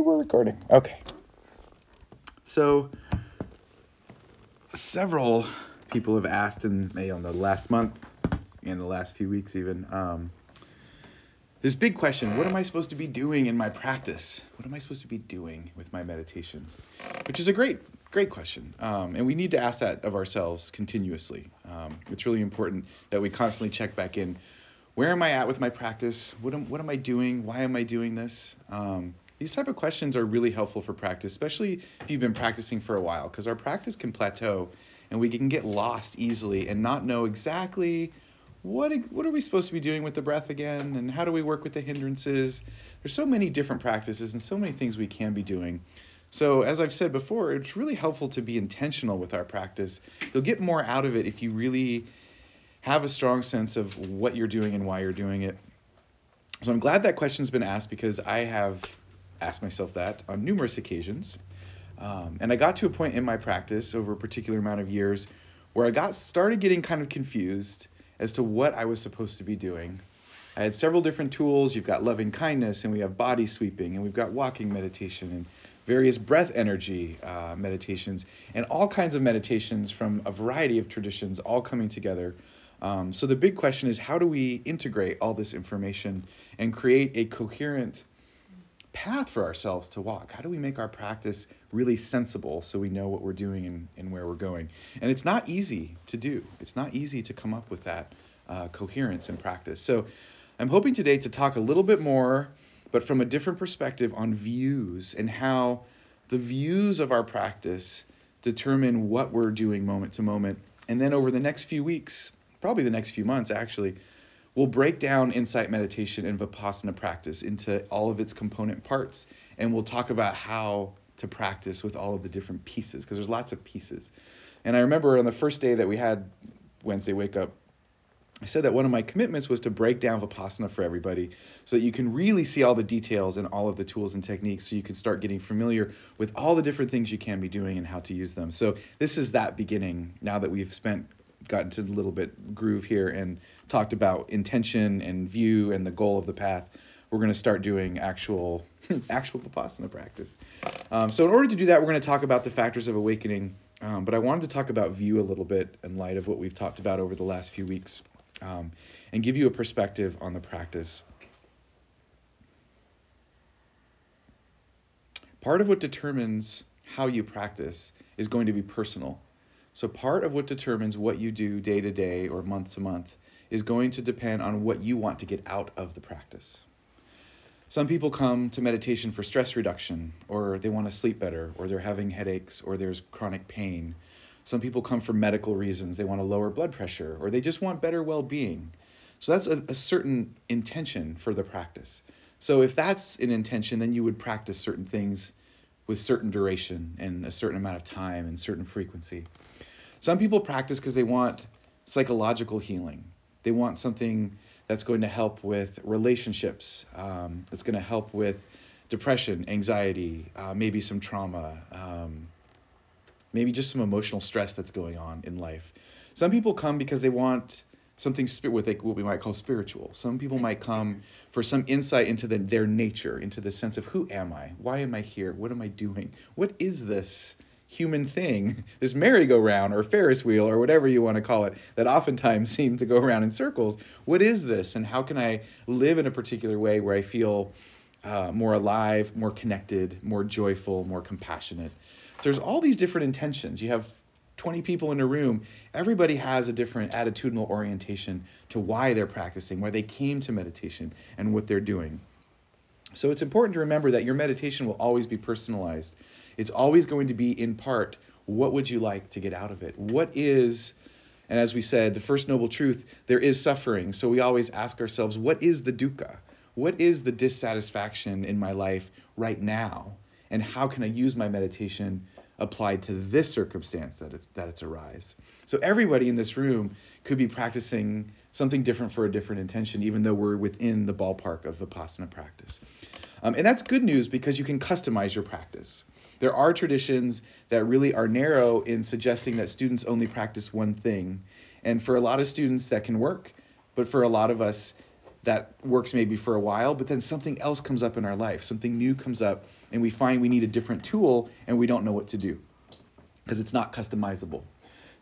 We're recording. Okay. So, several people have asked in you know, the last month and the last few weeks, even. Um, this big question what am I supposed to be doing in my practice? What am I supposed to be doing with my meditation? Which is a great, great question. Um, and we need to ask that of ourselves continuously. Um, it's really important that we constantly check back in where am I at with my practice? What am, what am I doing? Why am I doing this? Um, these type of questions are really helpful for practice, especially if you've been practicing for a while, because our practice can plateau and we can get lost easily and not know exactly what what are we supposed to be doing with the breath again and how do we work with the hindrances? There's so many different practices and so many things we can be doing. So as i've said before it's really helpful to be intentional with our practice. You'll get more out of it if you really have a strong sense of what you're doing and why you're doing it. So i'm glad that question's been asked because i have asked myself that on numerous occasions um, and i got to a point in my practice over a particular amount of years where i got started getting kind of confused as to what I was supposed to be doing. I had several different tools. You've got loving kindness, and we have body sweeping, and we've got walking meditation, and various breath energy uh, meditations, and all kinds of meditations from a variety of traditions all coming together. Um, so, the big question is how do we integrate all this information and create a coherent path for ourselves to walk? How do we make our practice really sensible so we know what we're doing and, and where we're going? And it's not easy to do, it's not easy to come up with that uh, coherence in practice. So I'm hoping today to talk a little bit more, but from a different perspective on views and how the views of our practice determine what we're doing moment to moment. And then over the next few weeks, probably the next few months actually, We'll break down insight meditation and Vipassana practice into all of its component parts, and we'll talk about how to practice with all of the different pieces, because there's lots of pieces. And I remember on the first day that we had Wednesday Wake Up, I said that one of my commitments was to break down Vipassana for everybody so that you can really see all the details and all of the tools and techniques so you can start getting familiar with all the different things you can be doing and how to use them. So, this is that beginning now that we've spent gotten to a little bit groove here and talked about intention and view and the goal of the path, we're going to start doing actual actual vipassana practice. Um, so in order to do that, we're going to talk about the factors of awakening. Um, but I wanted to talk about view a little bit in light of what we've talked about over the last few weeks, um, and give you a perspective on the practice. Part of what determines how you practice is going to be personal. So, part of what determines what you do day to day or month to month is going to depend on what you want to get out of the practice. Some people come to meditation for stress reduction, or they want to sleep better, or they're having headaches, or there's chronic pain. Some people come for medical reasons. They want to lower blood pressure, or they just want better well being. So that's a, a, certain intention for the practice. So if that's an intention, then you would practice certain things with certain duration and a certain amount of time and certain frequency. Some people practice because they want psychological healing. They want something that's going to help with relationships, um, that's going to help with depression, anxiety, uh, maybe some trauma, um, maybe just some emotional stress that's going on in life. Some people come because they want something what they what we might call spiritual. Some people might come for some insight into the, their nature, into the sense of who am I? Why am I here? What am I doing? What is this human thing, this merry-go-round or Ferris wheel or whatever you want to call it, that oftentimes seem to go around in circles. What is this, and how can I live in a particular way where I feel uh, more alive, more connected, more joyful, more compassionate? So there's all these different intentions. You have 20 people in a room, everybody has a different attitudinal orientation to why they're practicing, why they came to meditation, and what they're doing. So it's important to remember that your meditation will always be personalized. It's always going to be in part, what would you like to get out of it? What is, and as we said, the first noble truth, there is suffering. So we always ask ourselves, what is the dukkha? What is the dissatisfaction in my life right now? And how can I use my meditation applied to this circumstance that it's, that it's arise? So everybody in this room could be practicing something different for a different intention, even though we're within the ballpark of Vipassana practice. Um, and that's good news because you can customize your practice. There are traditions that really are narrow in suggesting that students only practice one thing. And for a lot of students, that can work. But for a lot of us, that works maybe for a while, but then something else comes up in our life, something new comes up, and we find we need a different tool and we don't know what to do because it's not customizable.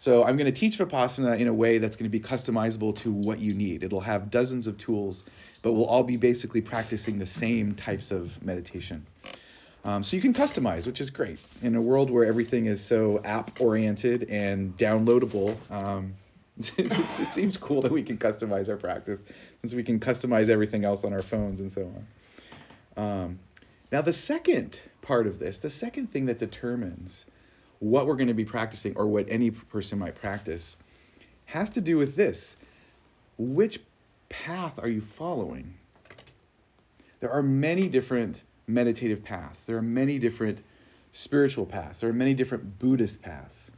So I'm going to teach Vipassana in a way that's going to be customizable to what you need. It'll have dozens of tools, but we'll all be basically practicing the same types of meditation. Um, so you can customize, which is great. In a world where everything is so app oriented and downloadable, um, it seems cool that we can customize our practice since we can customize everything else on our phones and so on. Um, now, the second part of this, the second thing that determines what we're going to be practicing or what any person might practice, has to do with this. Which path are you following? There are many different meditative paths, there are many different spiritual paths, there are many different Buddhist paths.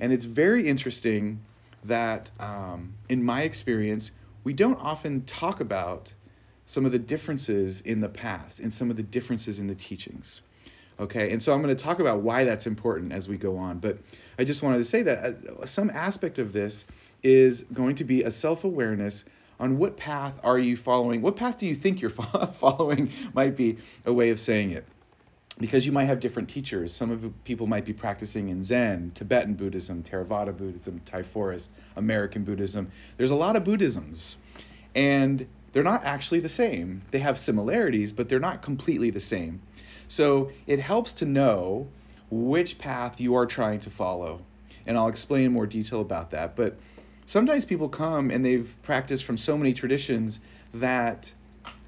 And it's very interesting that, um, in my experience, we don't often talk about some of the differences in the paths and some of the differences in the teachings. Okay, and so I'm going to talk about why that's important as we go on. But I just wanted to say that uh, some aspect of this is going to be a self awareness on what path are you following? What path do you think you're following might be a way of saying it. Because you might have different teachers. Some of people might be practicing in Zen, Tibetan Buddhism, Theravada Buddhism, Thai Forest, American Buddhism. There's a lot of Buddhisms. And they're not actually the same. They have similarities, but they're not completely the same. So it helps to know which path you are trying to follow. And I'll explain more detail about that. But sometimes people come and they've practiced from so many traditions that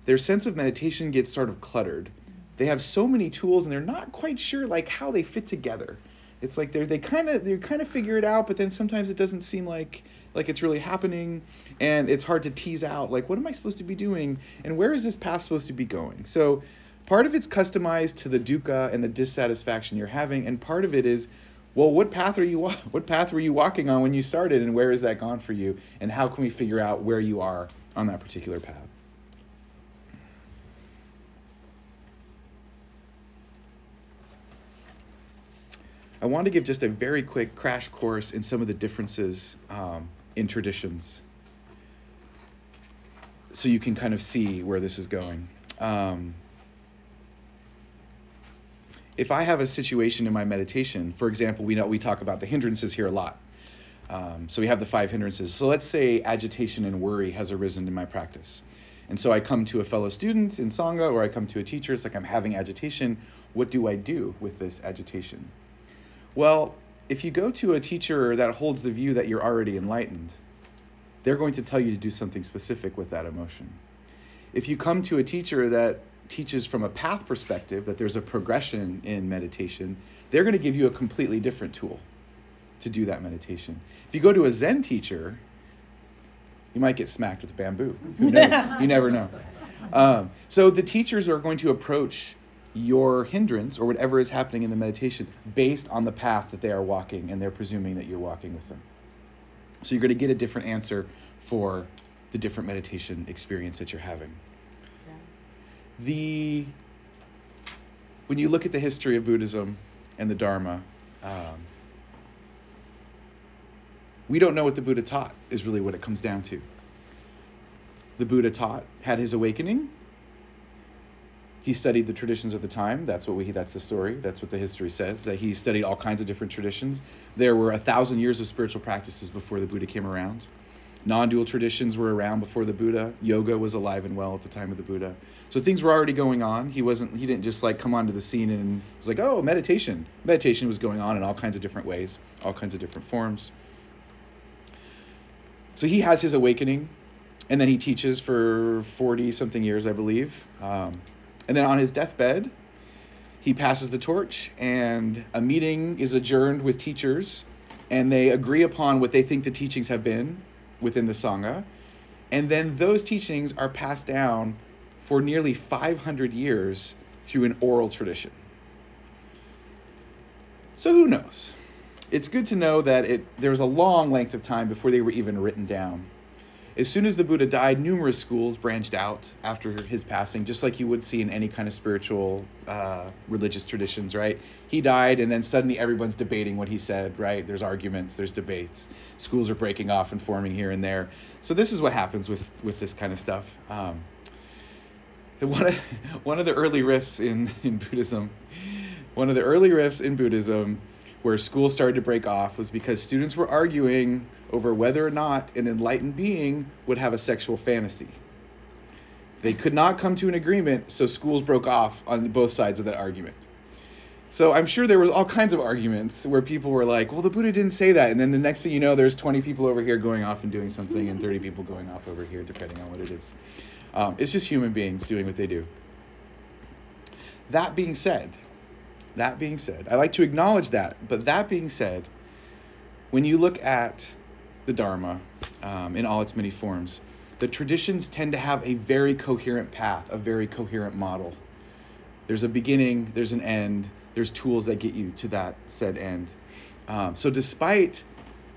their sense of meditation gets sort of cluttered. They have so many tools and they're not quite sure like how they fit together. It's like they're they kind of they kind of figure it out, but then sometimes it doesn't seem like like it's really happening, and it's hard to tease out like what am I supposed to be doing and where is this path supposed to be going. So part of it's customized to the dukkha and the dissatisfaction you're having, and part of it is, well, what path are you what path were you walking on when you started, and where has that gone for you, and how can we figure out where you are on that particular path? I want to give just a very quick crash course in some of the differences um, in traditions so you can kind of see where this is going. Um, if I have a situation in my meditation, for example, we know we talk about the hindrances here a lot. Um, so we have the five hindrances. So let's say agitation and worry has arisen in my practice. And so I come to a fellow student in Sangha or I come to a teacher, it's like I'm having agitation. What do I do with this agitation? Well, if you go to a teacher that holds the view that you're already enlightened, they're going to tell you to do something specific with that emotion. If you come to a teacher that teaches from a path perspective that there's a progression in meditation, they're going to give you a completely different tool to do that meditation. If you go to a Zen teacher, you might get smacked with a bamboo. you never know. Um, so the teachers are going to approach your hindrance or whatever is happening in the meditation based on the path that they are walking, and they're presuming that you're walking with them. So you're going to get a different answer for the different meditation experience that you're having the when you look at the history of Buddhism and the Dharma, um, we don't know what the Buddha taught, is really what it comes down to. The Buddha taught, had his awakening. He studied the traditions of the time. That's what we. That's the story. That's what the history says. That he studied all kinds of different traditions. There were a thousand years of spiritual practices before the Buddha came around. Non-dual traditions were around before the Buddha. Yoga was alive and well at the time of the Buddha. So things were already going on. He wasn't he didn't just like come onto the scene and was like, "Oh, meditation." Meditation was going on in all kinds of different ways, all kinds of different forms. So he has his awakening, and then he teaches for 40 something years, I believe. Um, and then on his deathbed, he passes the torch, and a meeting is adjourned with teachers, and they agree upon what they think the teachings have been within the Sangha. And then those teachings are passed down for nearly 500 years through an oral tradition. So who knows? It's good to know that it, there was a long length of time before they were even written down. As soon as the Buddha died, numerous schools branched out after his passing, just like you would see in any kind of spiritual, uh, religious traditions, right? He died, and then suddenly everyone's debating what he said, right? There's arguments, there's debates. Schools are breaking off and forming here and there. So this is what happens with with this kind of stuff. Um, one of one of the early rifts in in Buddhism, one of the early rifts in Buddhism, where schools started to break off, was because students were arguing over whether or not an enlightened being would have a sexual fantasy. They could not come to an agreement, so schools broke off on both sides of that argument. So I'm sure there was all kinds of arguments where people were like, "Well, the Buddha didn't say that," and then the next thing you know, there's 20 people over here going off and doing something, and 30 people going off over here, depending on what it is. Um, it's just human beings doing what they do. That being said, that being said, I like to acknowledge that, but that being said, when you look at the Dharma um, in all its many forms, the traditions tend to have a very coherent path, a very coherent model. There's a beginning, there's an end, there's tools that get you to that said end. Um, so, despite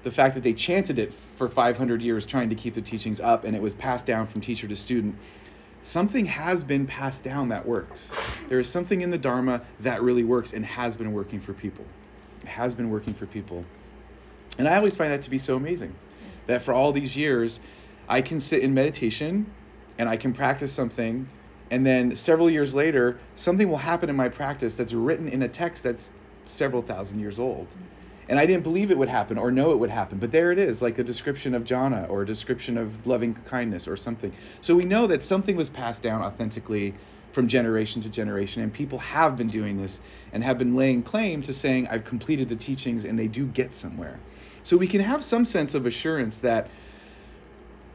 the fact that they chanted it for 500 years trying to keep the teachings up and it was passed down from teacher to student, something has been passed down that works. There is something in the Dharma that really works and has been working for people. It has been working for people. And I always find that to be so amazing that for all these years, I can sit in meditation and I can practice something. And then several years later, something will happen in my practice that's written in a text that's several thousand years old. And I didn't believe it would happen or know it would happen, but there it is, like a description of jhana or a description of loving kindness or something. So we know that something was passed down authentically from generation to generation, and people have been doing this and have been laying claim to saying, I've completed the teachings, and they do get somewhere. So we can have some sense of assurance that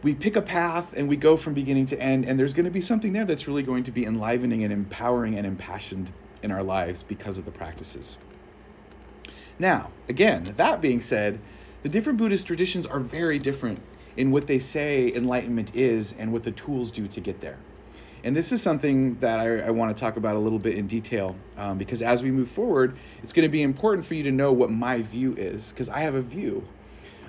we pick a path and we go from beginning to end, and there's going to be something there that's really going to be enlivening and empowering and impassioned in our lives because of the practices. Now, again, that being said, the different Buddhist traditions are very different in what they say enlightenment is and what the tools do to get there. And this is something that I, I want to talk about a little bit in detail um, because as we move forward, it's going to be important for you to know what my view is because I have a view.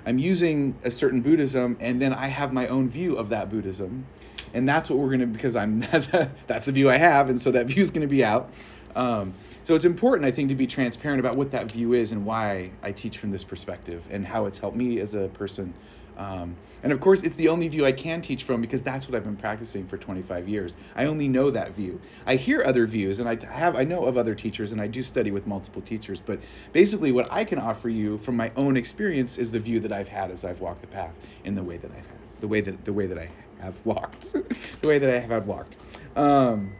I'm using a certain Buddhism and then I have my own view of that Buddhism. And that's what we're going to, because I'm, that's, that's the view I have. And so that view is going to be out. Um, so it's important, I think, to be transparent about what that view is and why I teach from this perspective and how it's helped me as a person. Um, and of course, it's the only view I can teach from because that's what I've been practicing for 25 years. I only know that view. I hear other views, and I have I know of other teachers, and I do study with multiple teachers. But basically, what I can offer you from my own experience is the view that I've had as I've walked the path in the way that I've had, the way that the way that I have walked, the way that I have walked. Um,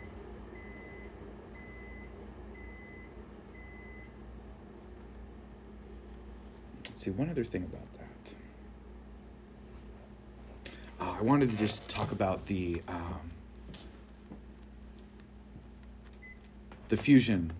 see one other thing about that. Uh, I wanted to just talk about the um, the fusion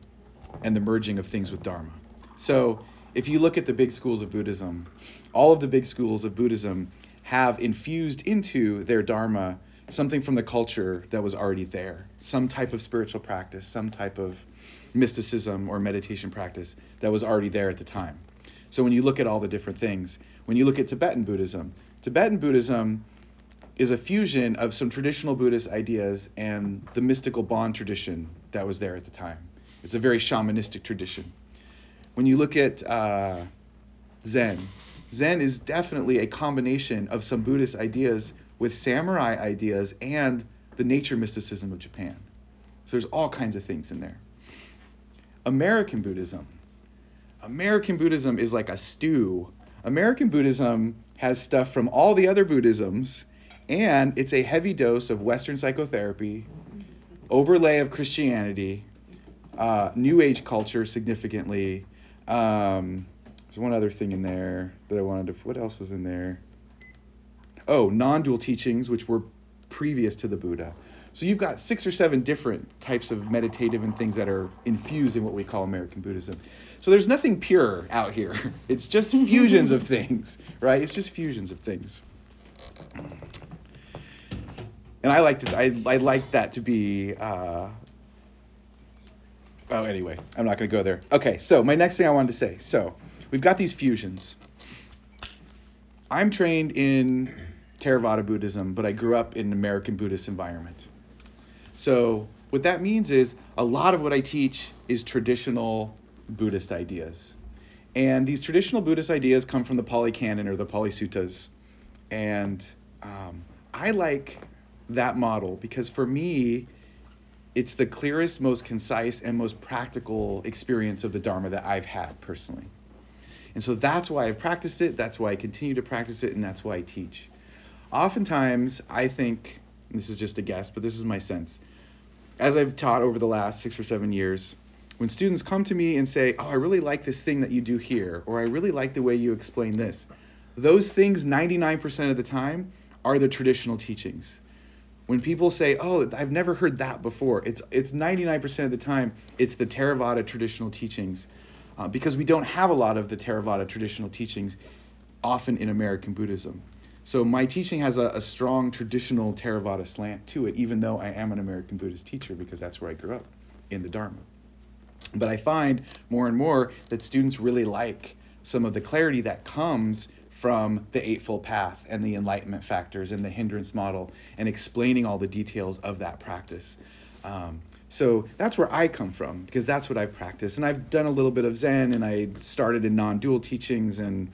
and the merging of things with Dharma. So, if you look at the big schools of Buddhism, all of the big schools of Buddhism have infused into their Dharma something from the culture that was already there, some type of spiritual practice, some type of mysticism or meditation practice that was already there at the time. So when you look at all the different things, when you look at Tibetan Buddhism, Tibetan Buddhism is a fusion of some traditional Buddhist ideas and the mystical Bon tradition that was there at the time. It's a very shamanistic tradition. When you look at uh, Zen, Zen is definitely a combination of some Buddhist ideas with samurai ideas and the nature mysticism of Japan. So there's all kinds of things in there. American Buddhism American Buddhism is like a stew. American Buddhism has stuff from all the other Buddhisms, and it's a heavy dose of Western psychotherapy, overlay of Christianity, uh, New Age culture significantly. Um, there's one other thing in there that I wanted to. What else was in there? Oh, non dual teachings, which were previous to the Buddha. So you've got six or seven different types of meditative and things that are infused in what we call American Buddhism. So there's nothing pure out here. It's just fusions of things, right? It's just fusions of things. And I like to I, I like that to be uh, oh anyway, I'm not gonna go there. Okay, so my next thing I wanted to say. So we've got these fusions. I'm trained in Theravada Buddhism, but I grew up in an American Buddhist environment. So, what that means is a lot of what I teach is traditional Buddhist ideas. And these traditional Buddhist ideas come from the Pali Canon or the Pali Suttas. And um, I like that model because for me, it's the clearest, most concise, and most practical experience of the Dharma that I've had personally. And so that's why I've practiced it, that's why I continue to practice it, and that's why I teach. Oftentimes, I think, this is just a guess, but this is my sense, as I've taught over the last six or seven years, when students come to me and say, Oh, I really like this thing that you do here, or I really like the way you explain this, those things 99% of the time are the traditional teachings. When people say, "Oh, I've never heard that before," it's it's 99% of the time it's the Theravada traditional teachings, uh, because we don't have a lot of the Theravada traditional teachings, often in American Buddhism. So my teaching has a, a strong traditional Theravada slant to it, even though I am an American Buddhist teacher, because that's where I grew up in the Dharma. But I find more and more that students really like some of the clarity that comes from the Eightfold Path and the enlightenment factors and the hindrance model and explaining all the details of that practice. Um, so that's where I come from because that's what I practice. And I've done a little bit of Zen and I started in non dual teachings and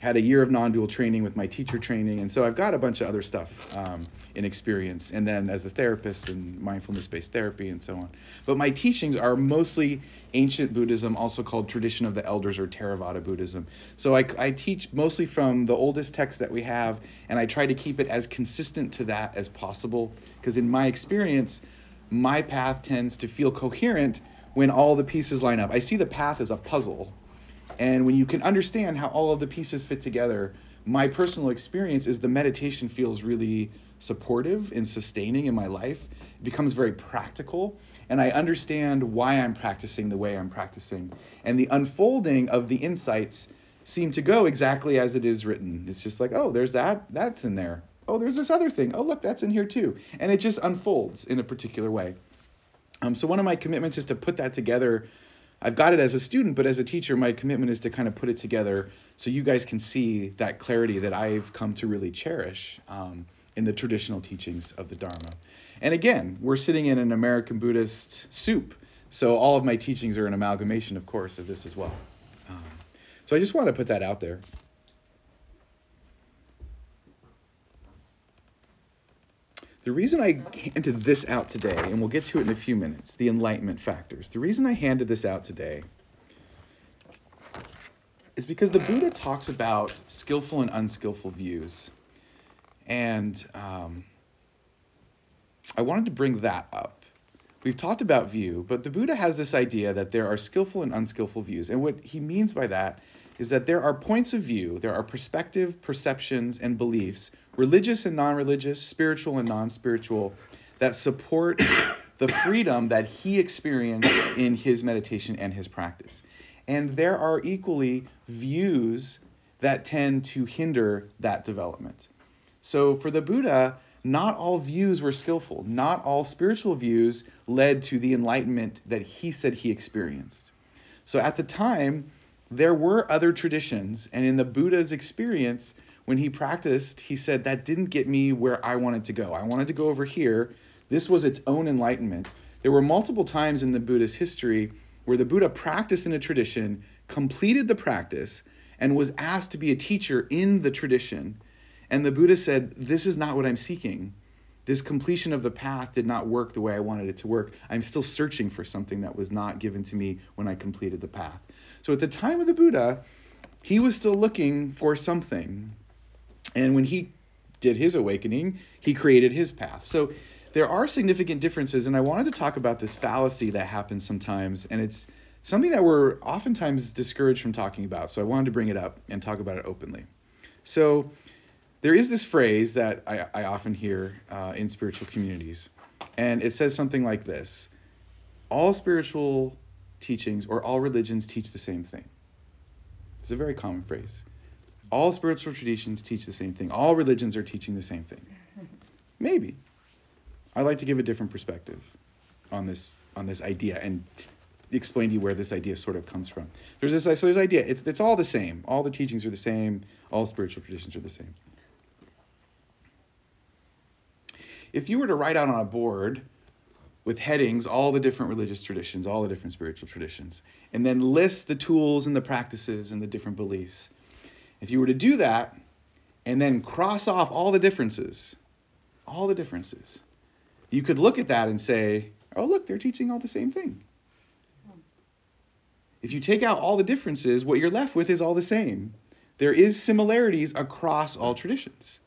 had a year of non-dual training with my teacher training and so i've got a bunch of other stuff um, in experience and then as a therapist and mindfulness-based therapy and so on. But my teachings are mostly ancient buddhism also called tradition of the elders or theravada buddhism. So I, I teach mostly from the oldest text that we have and i try to keep it as consistent to that as possible because in my experience my path tends to feel coherent when all the pieces line up. I see the path as a puzzle and when you can understand how all of the pieces fit together, my personal experience is the meditation feels really supportive and sustaining in my life. It becomes very practical, and I understand why I'm practicing the way I'm practicing. And the unfolding of the insights seem to go exactly as it is written. It's just like, oh, there's that, that's in there. Oh, there's this other thing. Oh, look, that's in here too. And it just unfolds in a particular way. Um, so, one of my commitments is to put that together I've got it as a student, but as a teacher, my commitment is to kind of put it together so you guys can see that clarity that I've come to really cherish um, in the traditional teachings of the Dharma. And again, we're sitting in an American Buddhist soup, so all of my teachings are an amalgamation, of course, of this as well. Um, so I just want to put that out there. The reason I handed this out today, and we'll get to it in a few minutes, the enlightenment factors. The reason I handed this out today is because the Buddha talks about skillful and unskillful views. And um, I wanted to bring that up. We've talked about view, but the Buddha has this idea that there are skillful and unskillful views. And what he means by that is that there are points of view, there are perspective, perceptions, and beliefs religious and non religious, spiritual and non spiritual, that support the freedom that he experienced in his meditation and his practice. And there are equally views that tend to hinder that development. So for the Buddha, not all views were skillful. Not all spiritual views led to the enlightenment that he said he experienced. So at the time, there were other traditions, and in the Buddha's experience, when he practiced, he said, That didn't get me where I wanted to go. I wanted to go over here. This was its own enlightenment. There were multiple times in the Buddhist history where the Buddha practiced in a tradition, completed the practice, and was asked to be a teacher in the tradition. And the Buddha said, This is not what I'm seeking. This completion of the path did not work the way I wanted it to work. I'm still searching for something that was not given to me when I completed the path. So at the time of the Buddha, he was still looking for something. And when he did his awakening, he created his path. So there are significant differences, and I wanted to talk about this fallacy that happens sometimes, and it's something that we're oftentimes discouraged from talking about. So I wanted to bring it up and talk about it openly. So there is this phrase that I, I often hear uh, in spiritual communities, and it says something like this All spiritual teachings or all religions teach the same thing. It's a very common phrase. All spiritual traditions teach the same thing. All religions are teaching the same thing. Maybe. I'd like to give a different perspective on this on this idea and t- explain to you where this idea sort of comes from. There's this so there's idea. It's it's all the same. All the teachings are the same. All spiritual traditions are the same. if you were to write out on a board with headings all the different religious traditions, all the different spiritual traditions, and then list the tools and the practices and the different beliefs, if you were to do that and then cross off all the differences, all the differences, you could look at that and say, oh, look, they're teaching all the same thing. If you take out all the differences, what you're left with is all the same. There is similarities across all traditions.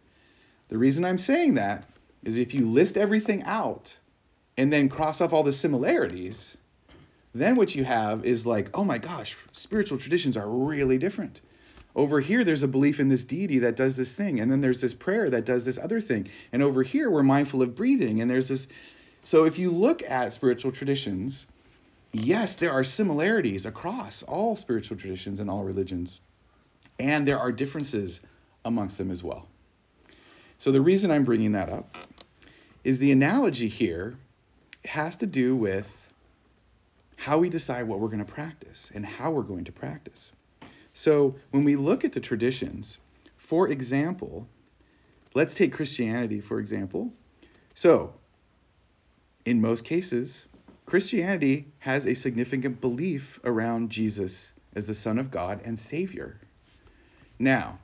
The reason I'm saying that is if you list everything out and then cross off all the similarities, then what you have is like, oh my gosh, spiritual traditions are really different. Over here, there's a belief in this deity that does this thing, and then there's this prayer that does this other thing. And over here, we're mindful of breathing, and there's this. So if you look at spiritual traditions, yes, there are similarities across all spiritual traditions and all religions, and there are differences amongst them as well. So the reason I'm bringing that up is the analogy here has to do with how we decide what we're going to practice and how we're going to practice. So when we look at the traditions, for example, let's take Christianity, for example. So, in most cases, Christianity has a significant belief around Jesus as the Son of God and Savior. Now,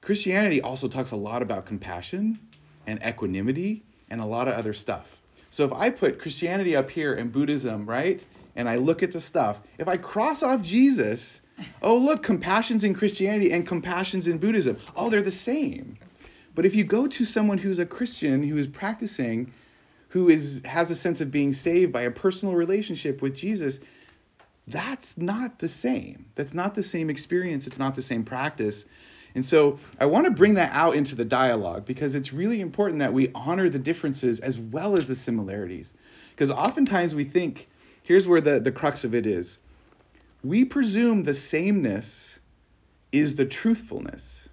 Christianity also talks a lot about compassion and equanimity and a lot of other stuff. So if I put Christianity up here and Buddhism, right, and I look at the stuff, if I cross off Jesus, oh, look, compassion's in Christianity and compassion's in Buddhism. Oh, they're the same. But if you go to someone who's a Christian who is practicing, who is has a sense of being saved by a personal relationship with Jesus, that's not the same. That's not the same experience. It's not the same practice. And so I want to bring that out into the dialogue because it's really important that we honor the differences as well as the similarities. Because oftentimes we think, here's where the, the crux of it is we presume the sameness is the truthfulness.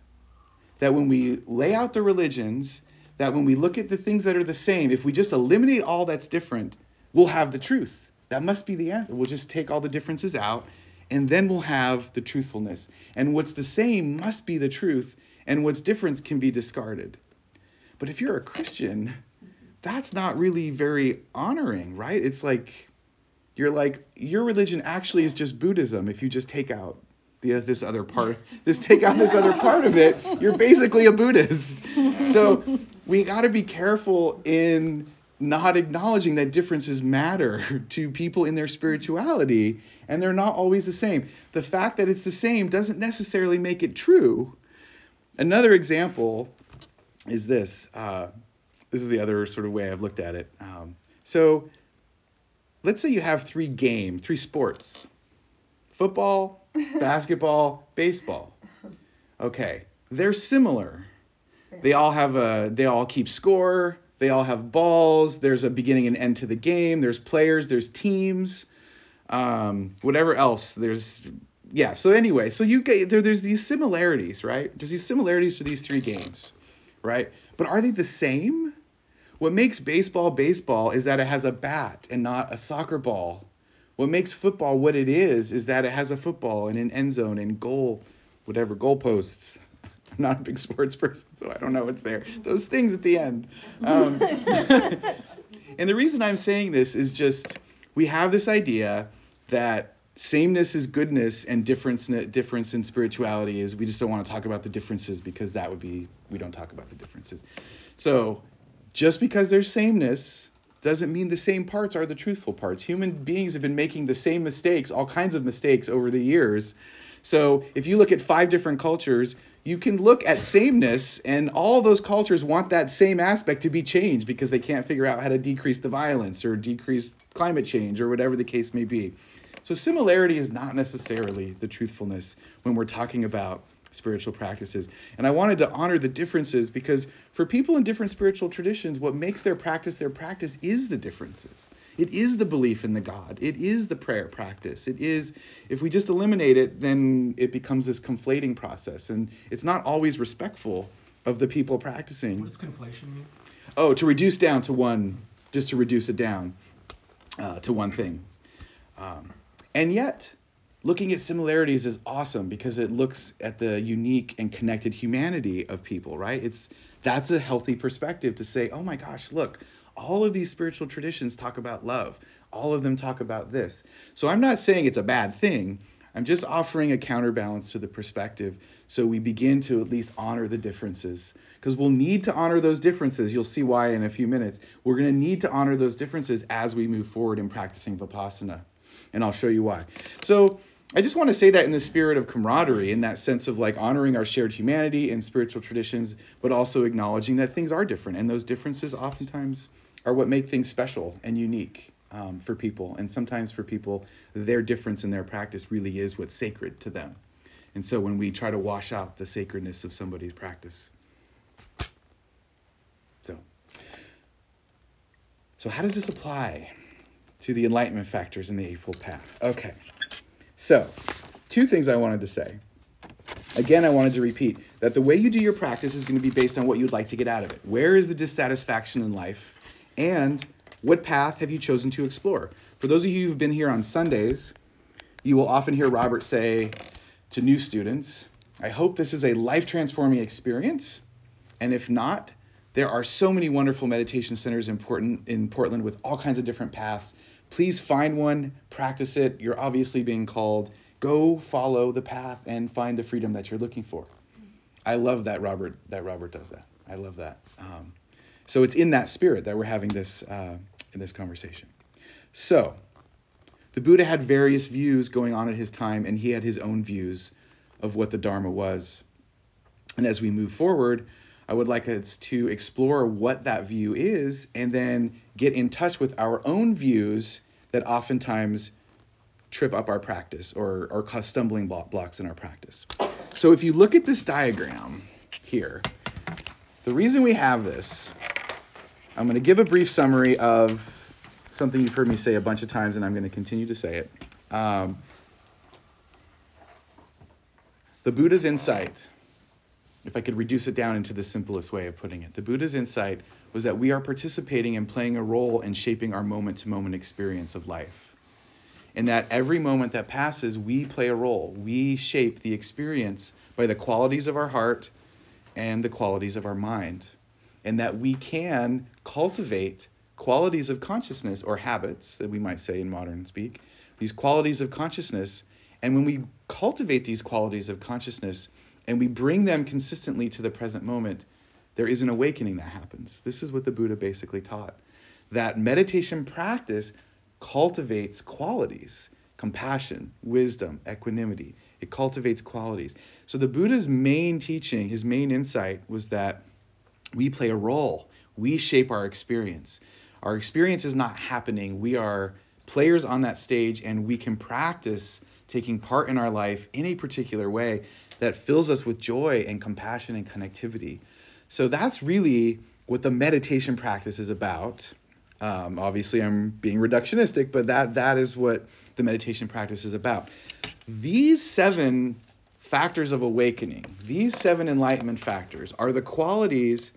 That when we lay out the religions, that when we look at the things that are the same, if we just eliminate all that's different, we'll have the truth. That must be the answer. We'll just take all the differences out and then we'll have the truthfulness. And what's the same must be the truth, and what's different can be discarded. But if you're a Christian, that's not really very honoring, right? It's like you're like your religion actually is just Buddhism if you just take out the, this other part, this take out this other part of it, you're basically a Buddhist. So we got to be careful in not acknowledging that differences matter to people in their spirituality and they're not always the same. The fact that it's the same doesn't necessarily make it true. Another example is this. Uh, this is the other sort of way I've looked at it. Um, so let's say you have three game, three sports football, basketball, baseball. Okay, they're similar. They all have a, they all keep score they all have balls. There's a beginning and end to the game. There's players. There's teams. Um, whatever else. There's yeah. So anyway, so you get there. There's these similarities, right? There's these similarities to these three games, right? But are they the same? What makes baseball baseball is that it has a bat and not a soccer ball. What makes football what it is is that it has a football and an end zone and goal, whatever goalposts. I'm not a big sports person, so I don't know what's there. Those things at the end. Um, and the reason I'm saying this is just we have this idea that sameness is goodness and difference difference in spirituality is we just don't want to talk about the differences because that would be we don't talk about the differences. So just because there's sameness doesn't mean the same parts are the truthful parts. Human beings have been making the same mistakes, all kinds of mistakes over the years. So if you look at five different cultures, you can look at sameness, and all those cultures want that same aspect to be changed because they can't figure out how to decrease the violence or decrease climate change or whatever the case may be. So, similarity is not necessarily the truthfulness when we're talking about spiritual practices. And I wanted to honor the differences because for people in different spiritual traditions, what makes their practice their practice is the differences. It is the belief in the God. It is the prayer practice. It is, if we just eliminate it, then it becomes this conflating process. And it's not always respectful of the people practicing. What does conflation mean? Oh, to reduce down to one, just to reduce it down uh, to one thing. Um, and yet, looking at similarities is awesome because it looks at the unique and connected humanity of people, right? It's That's a healthy perspective to say, oh my gosh, look, all of these spiritual traditions talk about love. All of them talk about this. So I'm not saying it's a bad thing. I'm just offering a counterbalance to the perspective so we begin to at least honor the differences. Because we'll need to honor those differences. You'll see why in a few minutes. We're going to need to honor those differences as we move forward in practicing Vipassana. And I'll show you why. So I just want to say that in the spirit of camaraderie, in that sense of like honoring our shared humanity and spiritual traditions, but also acknowledging that things are different. And those differences oftentimes are what make things special and unique um, for people. And sometimes for people, their difference in their practice really is what's sacred to them. And so when we try to wash out the sacredness of somebody's practice. So, so how does this apply to the enlightenment factors in the Eightfold Path? Okay. So, two things I wanted to say. Again, I wanted to repeat that the way you do your practice is going to be based on what you'd like to get out of it. Where is the dissatisfaction in life? And what path have you chosen to explore? For those of you who've been here on Sundays, you will often hear Robert say to new students, I hope this is a life transforming experience. And if not, there are so many wonderful meditation centers in Portland, in Portland with all kinds of different paths. Please find one, practice it. You're obviously being called. Go follow the path and find the freedom that you're looking for. I love that Robert that Robert does that. I love that. Um, so it's in that spirit that we're having this uh, in this conversation. So, the Buddha had various views going on at his time, and he had his own views of what the Dharma was. And as we move forward, I would like us to explore what that view is and then get in touch with our own views that oftentimes trip up our practice or, or cause stumbling blocks in our practice. So if you look at this diagram here, the reason we have this I'm going to give a brief summary of something you've heard me say a bunch of times, and I'm going to continue to say it. Um, the Buddha's insight, if I could reduce it down into the simplest way of putting it, the Buddha's insight was that we are participating and playing a role in shaping our moment to moment experience of life. And that every moment that passes, we play a role. We shape the experience by the qualities of our heart and the qualities of our mind and that we can cultivate qualities of consciousness or habits that we might say in modern speak, these qualities of consciousness. And when we cultivate these qualities of consciousness and we bring them consistently to the present moment, there is an awakening that happens. This is what the Buddha basically taught that meditation practice cultivates qualities compassion, wisdom, equanimity. It cultivates qualities. So the Buddha's main teaching, his main insight was that we play a role. We shape our experience. Our experience is not happening. We are players on that stage, and we can practice taking part in our life in a particular way that fills us with joy and compassion and connectivity. So that's really what the meditation practice is about. Um, obviously, I'm being reductionistic, but that that is what the meditation practice is about. These seven factors of awakening, these seven enlightenment factors, are the qualities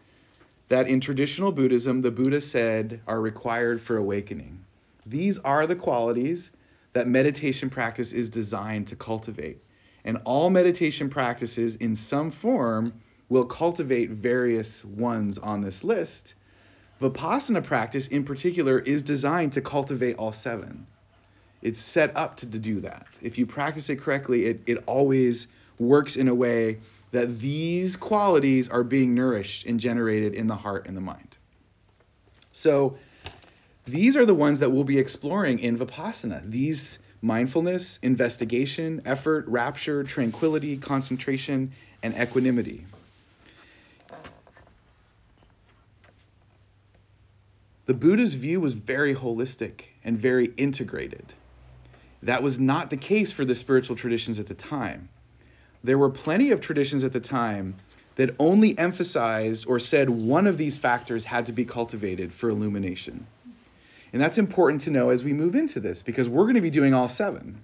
that in traditional Buddhism, the Buddha said are required for awakening. These are the qualities that meditation practice is designed to cultivate. And all meditation practices, in some form, will cultivate various ones on this list. Vipassana practice, in particular, is designed to cultivate all seven. It's set up to, to do that. If you practice it correctly, it, it always works in a way that these qualities are being nourished and generated in the heart and the mind. So, these are the ones that we'll be exploring in Vipassana. These mindfulness, investigation, effort, rapture, tranquility, concentration, and equanimity. The Buddha's view was very holistic and very integrated. That was not the case for the spiritual traditions at the time there were plenty of traditions at the time that only emphasized or said one of these factors had to be cultivated for illumination. And that's important to know as we move into this because we're going to be doing all seven.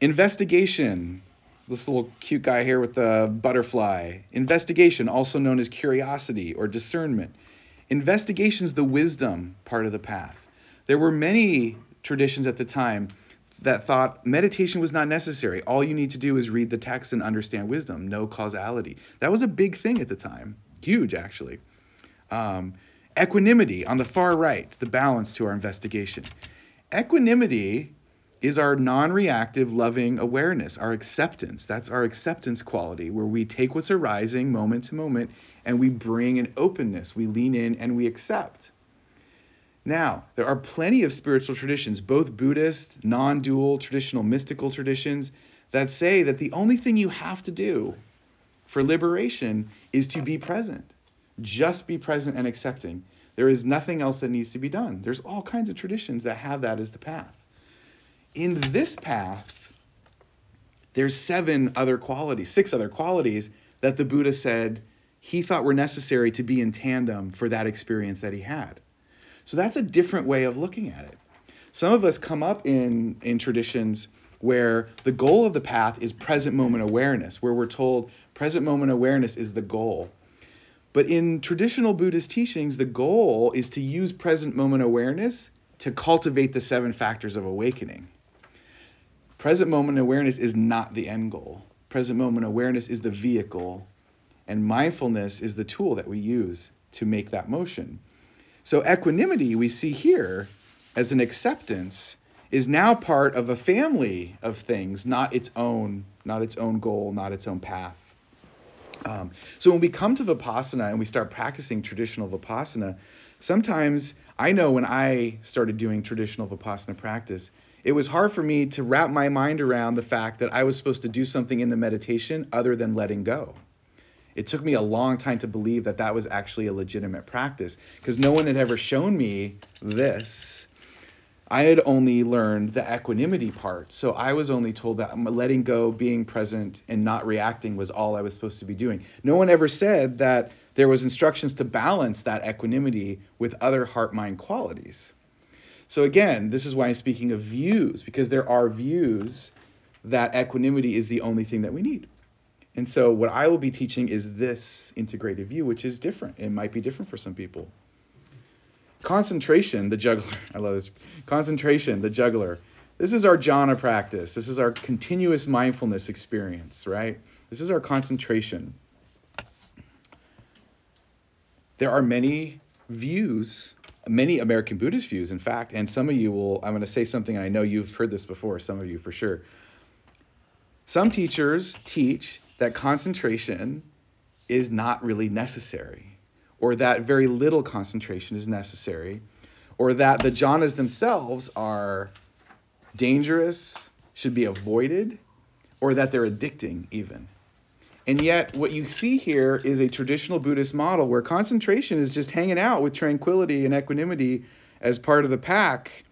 Investigation, this little cute guy here with the butterfly. Investigation, also known as curiosity or discernment. Investigation is the wisdom part of the path. There were many traditions at the time that thought meditation was not necessary. All you need to do is read the text and understand wisdom, no causality. That was a big thing at the time. huge actually. Um, equanimity on the far right, the balance to our investigation. Equanimity is our non reactive, loving awareness, our acceptance. That's our acceptance quality, where we take what's arising moment to moment and we bring an openness. We lean in and we accept. Now, there are plenty of spiritual traditions, both Buddhist, non dual, traditional, mystical traditions, that say that the only thing you have to do for liberation is to be present. Just be present and accepting. There is nothing else that needs to be done. There's all kinds of traditions that have that as the path. In this path, there's seven other qualities, six other qualities that the Buddha said he thought were necessary to be in tandem for that experience that he had. So that's a different way of looking at it. Some of us come up in, in traditions where the goal of the path is present moment awareness, where we're told present moment awareness is the goal. But in traditional Buddhist teachings, the goal is to use present moment awareness to cultivate the seven factors of awakening. Present moment awareness is not the end goal. Present moment awareness is the vehicle, and mindfulness is the tool that we use to make that motion. So, equanimity we see here as an acceptance is now part of a family of things, not its own, not its own goal, not its own path. Um, so when we come to Vipassana and we start practicing traditional Vipassana, sometimes I know when I started doing traditional Vipassana practice, it was hard for me to wrap my mind around the fact that I was supposed to do something in the meditation other than letting go it took me a long time to believe that that was actually a legitimate practice because no one had ever shown me this. I had only learned the equanimity part. So I was only told that letting go, being present, and not reacting was all I was supposed to be doing. No one ever said that there was instructions to balance that equanimity with other heart mind qualities. So again, this is why I'm speaking of views, because there are views that equanimity is the only thing that we need. And so, what I will be teaching is this integrated view, which is different. It might be different for some people. Concentration, the juggler. I love this. Concentration, the juggler. This is our jhana practice. This is our continuous mindfulness experience, right? This is our concentration. There are many views, many American Buddhist views, in fact, and some of you will, I'm going to say something, I know you've heard this before, some of you for sure. Some teachers teach that concentration is not really necessary, or that very little concentration is necessary, or that the jhanas themselves are dangerous, should be avoided, or that they're addicting, even. And yet, what you see here is a traditional Buddhist model where concentration is just hanging out with tranquility and equanimity as part of the pack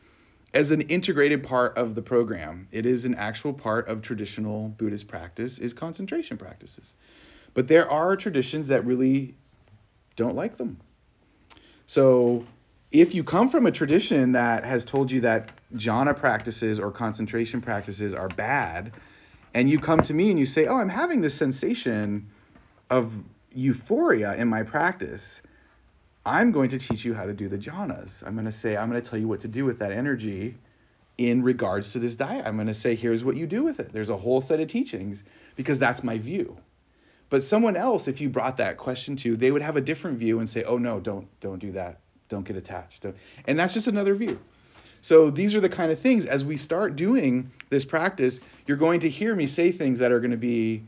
as an integrated part of the program. It is an actual part of traditional Buddhist practice is concentration practices. But there are traditions that really don't like them. So if you come from a tradition that has told you that jhana practices or concentration practices are bad, and you come to me and you say, "Oh, I'm having this sensation of euphoria in my practice," I'm going to teach you how to do the jhanas. I'm going to say, I'm going to tell you what to do with that energy in regards to this diet. I'm going to say, here's what you do with it. There's a whole set of teachings because that's my view. But someone else, if you brought that question to, they would have a different view and say, oh no, don't don't do that. Don't get attached. Don't. And that's just another view. So these are the kind of things as we start doing this practice, you're going to hear me say things that are going to be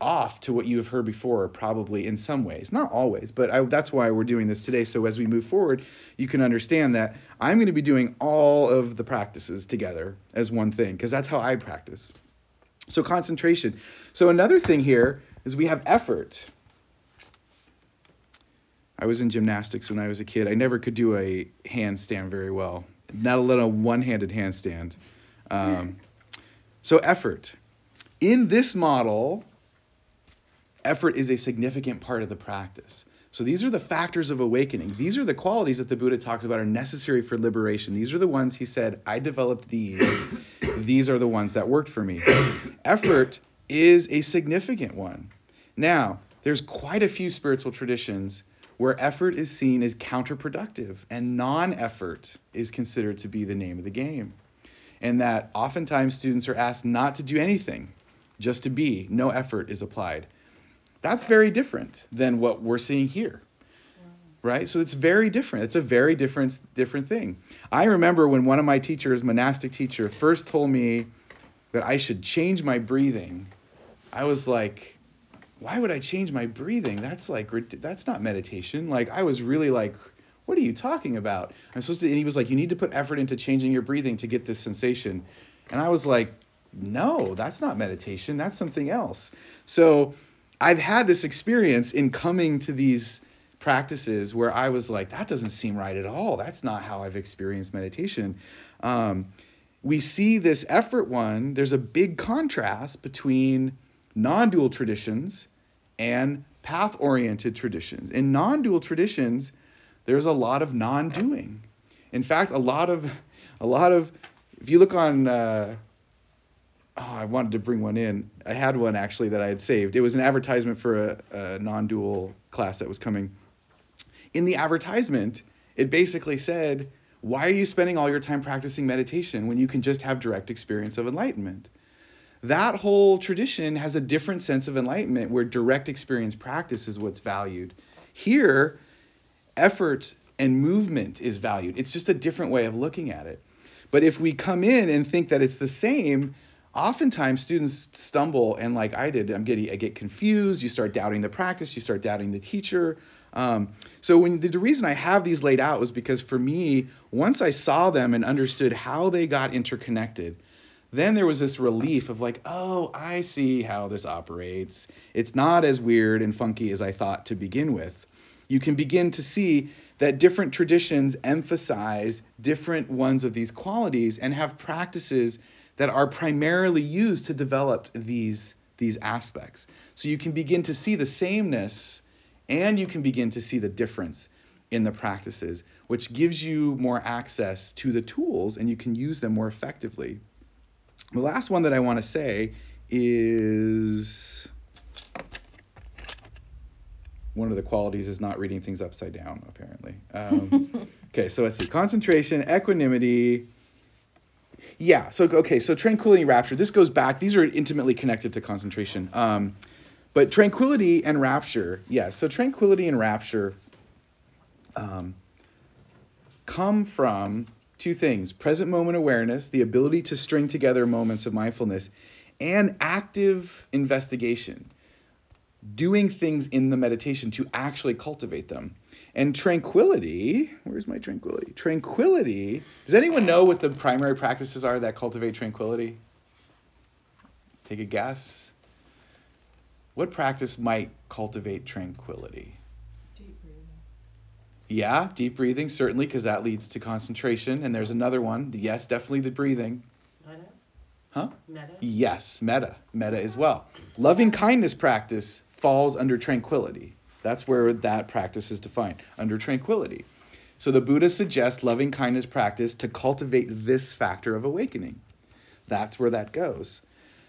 off to what you have heard before, probably in some ways, not always, but I, that's why we're doing this today. So as we move forward, you can understand that I'm going to be doing all of the practices together as one thing, because that's how I practice. So concentration. So another thing here is we have effort. I was in gymnastics when I was a kid. I never could do a handstand very well, not let a one-handed handstand. Um, so effort. In this model, effort is a significant part of the practice. So these are the factors of awakening. These are the qualities that the Buddha talks about are necessary for liberation. These are the ones he said, I developed these. these are the ones that worked for me. effort is a significant one. Now, there's quite a few spiritual traditions where effort is seen as counterproductive and non effort is considered to be the name of the game. And that oftentimes students are asked not to do anything, just to be. No effort is applied. That's very different than what we're seeing here. Right? So it's very different. It's a very different different thing. I remember when one of my teachers, monastic teacher, first told me that I should change my breathing. I was like, why would I change my breathing? That's like that's not meditation. Like I was really like, what are you talking about? I'm supposed to and he was like, you need to put effort into changing your breathing to get this sensation. And I was like, no, that's not meditation. That's something else. So I've had this experience in coming to these practices where I was like, that doesn't seem right at all. That's not how I've experienced meditation. Um, we see this effort one, there's a big contrast between non dual traditions and path oriented traditions. In non dual traditions, there's a lot of non doing. In fact, a lot of, a lot of, if you look on, uh, oh, I wanted to bring one in. I had one actually that I had saved. It was an advertisement for a, a non dual class that was coming. In the advertisement, it basically said, Why are you spending all your time practicing meditation when you can just have direct experience of enlightenment? That whole tradition has a different sense of enlightenment where direct experience practice is what's valued. Here, effort and movement is valued. It's just a different way of looking at it. But if we come in and think that it's the same, oftentimes students stumble and like i did i'm getting i get confused you start doubting the practice you start doubting the teacher um, so when the, the reason i have these laid out was because for me once i saw them and understood how they got interconnected then there was this relief of like oh i see how this operates. It's not as weird and funky as i thought to begin with. You can begin to see that different traditions emphasize different ones of these qualities and have practices that are primarily used to develop these, these aspects. So you can begin to see the sameness and you can begin to see the difference in the practices, which gives you more access to the tools and you can use them more effectively. The last one that I want to say is one of the qualities is not reading things upside down, apparently. Um, okay, so let's see concentration, equanimity, yeah. So okay. So tranquility and rapture. This goes back. These are intimately connected to concentration. Um, but tranquility and rapture. Yes. Yeah, so tranquility and rapture. Um, come from two things: present moment awareness, the ability to string together moments of mindfulness, and active investigation. Doing things in the meditation to actually cultivate them. And tranquility, where's my tranquility? Tranquility, does anyone know what the primary practices are that cultivate tranquility? Take a guess. What practice might cultivate tranquility? Yeah, deep breathing, certainly, because that leads to concentration. And there's another one. Yes, definitely the breathing. Metta? Huh? Metta? Yes, metta. Metta as well. Loving kindness practice falls under tranquility. That's where that practice is defined under tranquility. So the Buddha suggests loving kindness practice to cultivate this factor of awakening. That's where that goes.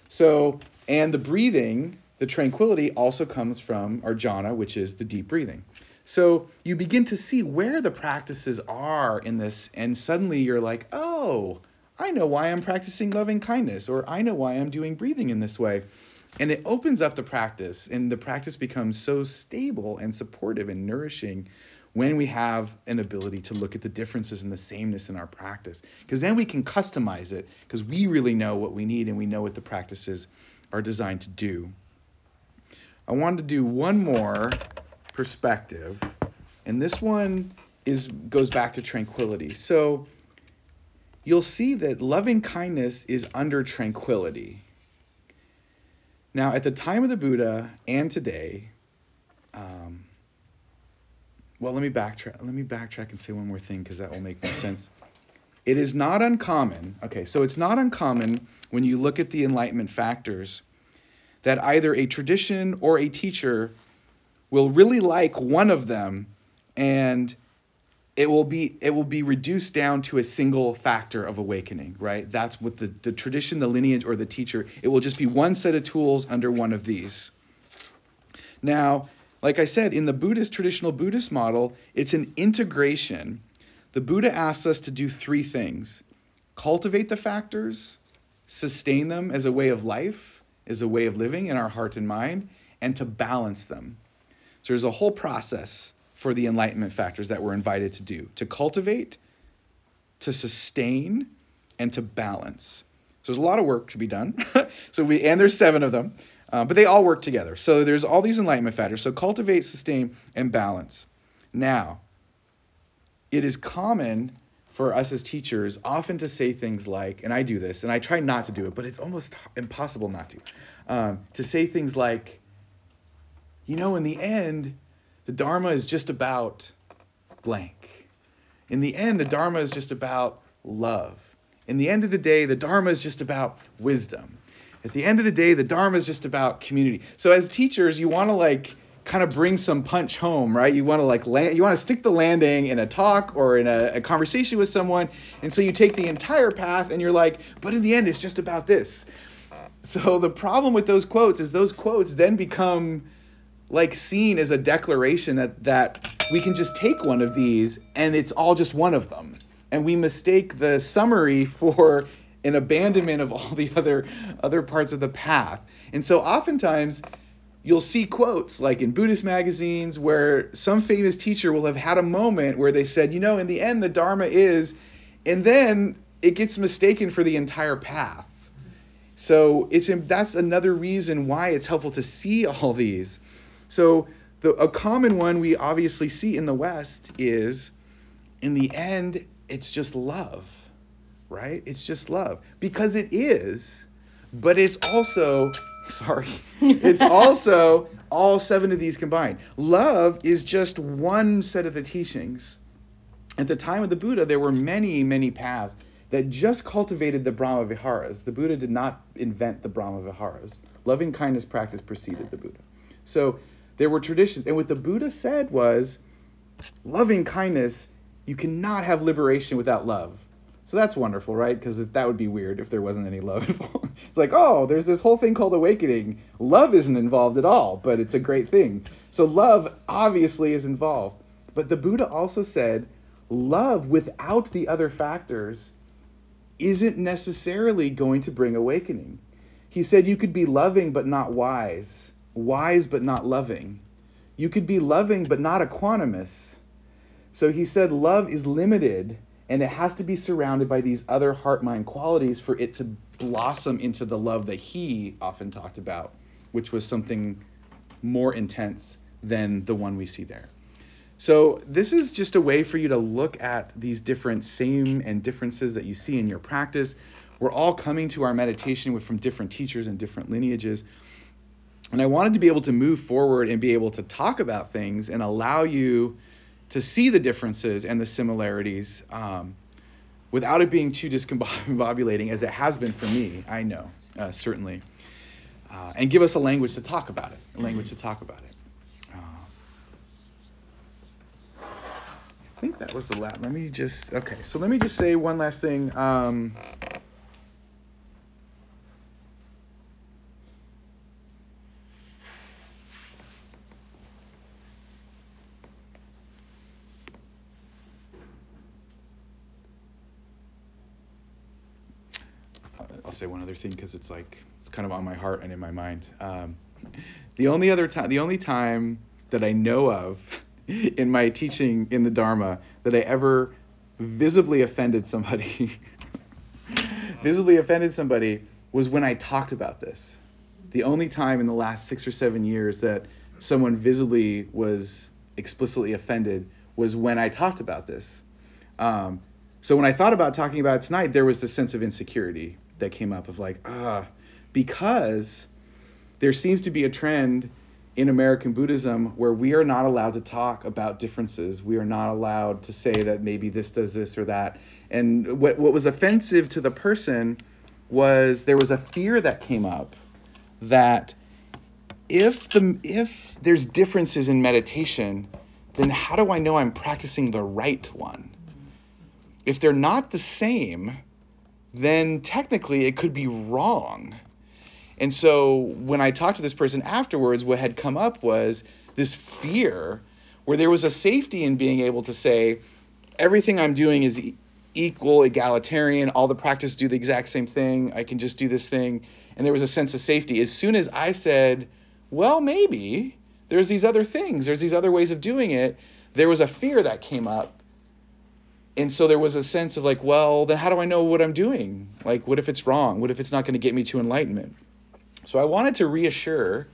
So, and the breathing, the tranquility also comes from our jhana, which is the deep breathing. So you begin to see where the practices are in this, and suddenly you're like, oh, I know why I'm practicing loving kindness, or I know why I'm doing breathing in this way. And it opens up the practice, and the practice becomes so stable and supportive and nourishing when we have an ability to look at the differences and the sameness in our practice. Because then we can customize it because we really know what we need and we know what the practices are designed to do. I wanted to do one more perspective, and this one is goes back to tranquility. So you'll see that loving kindness is under tranquility. Now, at the time of the Buddha and today, um, well, let me backtrack. Let me backtrack and say one more thing because that will make more sense. It is not uncommon. Okay, so it's not uncommon when you look at the enlightenment factors that either a tradition or a teacher will really like one of them and it will be it will be reduced down to a single factor of awakening right? That's what the, the tradition the lineage or the teacher it will just be one set of tools under one of these. Now like i said in the buddhist traditional buddhist model it's an integration. The buddha asks us to do three things. Cultivate the factors sustain them as a way of life as a way of living in our heart and mind and to balance them. So there's a whole process for the enlightenment factors that we're invited to do to cultivate, to sustain, and to balance. So there's a lot of work to be done. so we and there's seven of them, uh, but they all work together. So there's all these enlightenment factors. So cultivate, sustain, and balance. Now, it is common for us as teachers often to say things like, and I do this, and I try not to do it, but it's almost impossible not to, um, to say things like, you know, in the end, the Dharma is just about blank. In the end, the Dharma is just about love. In the end of the day, the Dharma is just about wisdom. At the end of the day, the Dharma is just about community. So as teachers, you want to like kind of bring some punch home, right? You want to like land, you want to stick the landing in a talk or in a, a, conversation with someone, and so you take the entire path, and you're like, but in the end, it's just about this. So the problem with those quotes is those quotes then become like seen as a declaration that that we can just take one of these and it's all just one of them, and we mistake the summary for an abandonment of all the other other parts of the path. And so oftentimes you'll see quotes like in Buddhist magazines where some famous teacher will have had a moment where they said, you know, in the end, the Dharma is, and then it gets mistaken for the entire path. So it's that's another reason why it's helpful to see all these. So the a common one we obviously see in the West is, in the end, it's just love, right? It's just love because it is, but it's also Sorry. it's also all seven of these combined. Love is just one set of the teachings. At the time of the Buddha, there were many, many paths that just cultivated the Brahma Viharas. The Buddha did not invent the Brahma Viharas. Loving kindness practice preceded the Buddha. So there were traditions. And what the Buddha said was loving kindness, you cannot have liberation without love. So that's wonderful, right? Because that would be weird if there wasn't any love involved. it's like, oh, there's this whole thing called awakening. Love isn't involved at all, but it's a great thing. So love obviously is involved. But the Buddha also said love without the other factors isn't necessarily going to bring awakening. He said you could be loving but not wise, wise but not loving. You could be loving but not equanimous. So he said love is limited and it has to be surrounded by these other heart mind qualities for it to blossom into the love that he often talked about, which was something more intense than the one we see there. So, this is just a way for you to look at these different same and differences that you see in your practice. We're all coming to our meditation with, from different teachers and different lineages. And I wanted to be able to move forward and be able to talk about things and allow you to see the differences and the similarities um, without it being too discombobulating as it has been for me, I know, uh, certainly. Uh, and give us a language to talk about it, a language to talk about it. Uh, I think that was the last. Let me just, okay, so let me just say one last thing. Um, I'll say one other thing because it's like it's kind of on my heart and in my mind. Um, the only other time, the only time that I know of in my teaching in the Dharma that I ever visibly offended somebody, visibly offended somebody was when I talked about this. The only time in the last six or seven years that someone visibly was explicitly offended was when I talked about this. Um, so when I thought about talking about it tonight, there was this sense of insecurity that came up of like ah because there seems to be a trend in American Buddhism where we are not allowed to talk about differences. We are not allowed to say that maybe this does this or that. And what what was offensive to the person was there was a fear that came up that if the if there's differences in meditation, then how do I know I'm practicing the right one? If they're not the same, then technically it could be wrong. And so when I talked to this person afterwards, what had come up was this fear where there was a safety in being able to say, everything I'm doing is equal, egalitarian, all the practice do the exact same thing, I can just do this thing. And there was a sense of safety. As soon as I said, well, maybe there's these other things, there's these other ways of doing it. There was a fear that came up. And so there was a sense of like, well, then how do I know what I'm doing? Like, what if it's wrong? What if it's not going to get me to enlightenment? So I wanted to reassure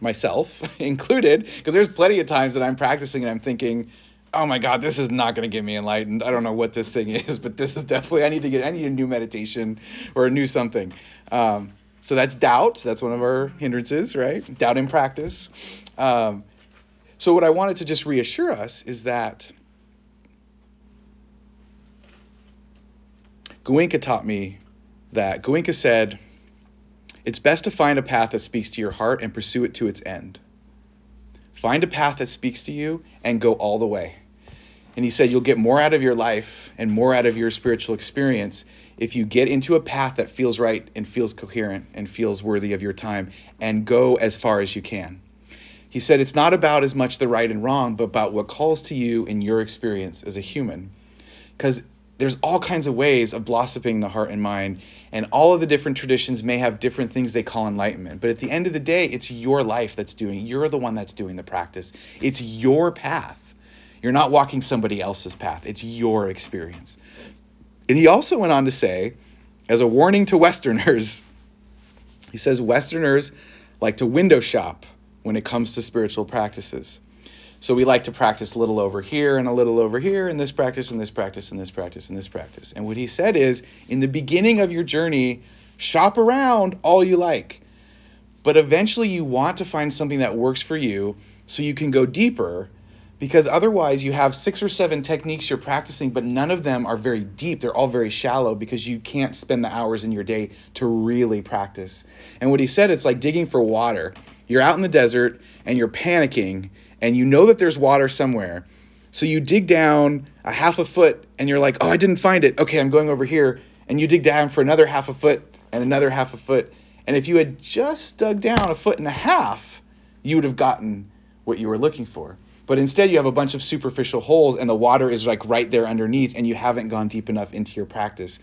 myself included, because there's plenty of times that I'm practicing and I'm thinking, oh my god this is not going to get me enlightened i don't know what this thing is but this is definitely i need to get i need a new meditation or a new something um, so that's doubt that's one of our hindrances right doubt in practice um, so what i wanted to just reassure us is that Goenka taught me that Goenka said it's best to find a path that speaks to your heart and pursue it to its end Find a path that speaks to you and go all the way. And he said, You'll get more out of your life and more out of your spiritual experience if you get into a path that feels right and feels coherent and feels worthy of your time and go as far as you can. He said, It's not about as much the right and wrong, but about what calls to you in your experience as a human. Because there's all kinds of ways of blossoming the heart and mind and all of the different traditions may have different things they call enlightenment but at the end of the day it's your life that's doing you're the one that's doing the practice. It's your path. You're not walking somebody else's path. It's your experience. And he also went on to say as a warning to westerners he says westerners like to window shop when it comes to spiritual practices so we like to practice a little over here and a little over here, and this practice and this practice and this practice and this practice. And what he said is in the beginning of your journey, shop around all you like. But eventually you want to find something that works for you so you can go deeper because otherwise you have six or seven techniques you're practicing but none of them are very deep they're all very shallow because you can't spend the hours in your day to really practice and what he said it's like digging for water you're out in the desert and you're panicking and you know that there's water somewhere. So you dig down a half a foot and you're like, oh, I didn't find it. Okay, I'm going over here. And you dig down for another half a foot and another half a foot. And if you had just dug down a foot and a half, you would have gotten what you were looking for. But instead, you have a bunch of superficial holes and the water is like right there underneath, and you haven't gone deep enough into your practice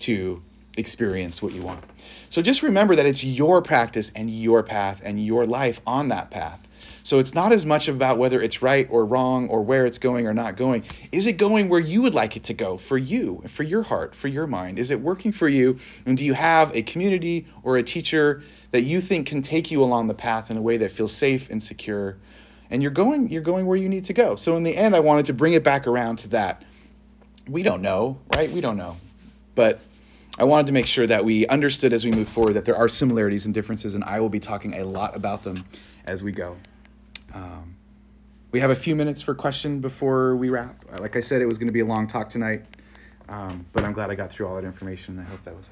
to experience what you want. So just remember that it's your practice and your path and your life on that path. So it's not as much about whether it's right or wrong or where it's going or not going. Is it going where you would like it to go for you, for your heart, for your mind? Is it working for you? And do you have a community or a teacher that you think can take you along the path in a way that feels safe and secure? And you're going you're going where you need to go. So in the end I wanted to bring it back around to that. We don't know, right? We don't know. But I wanted to make sure that we understood as we move forward that there are similarities and differences, and I will be talking a lot about them as we go. Um, we have a few minutes for question before we wrap. Like I said, it was going to be a long talk tonight, um, but I'm glad I got through all that information. I hope that was.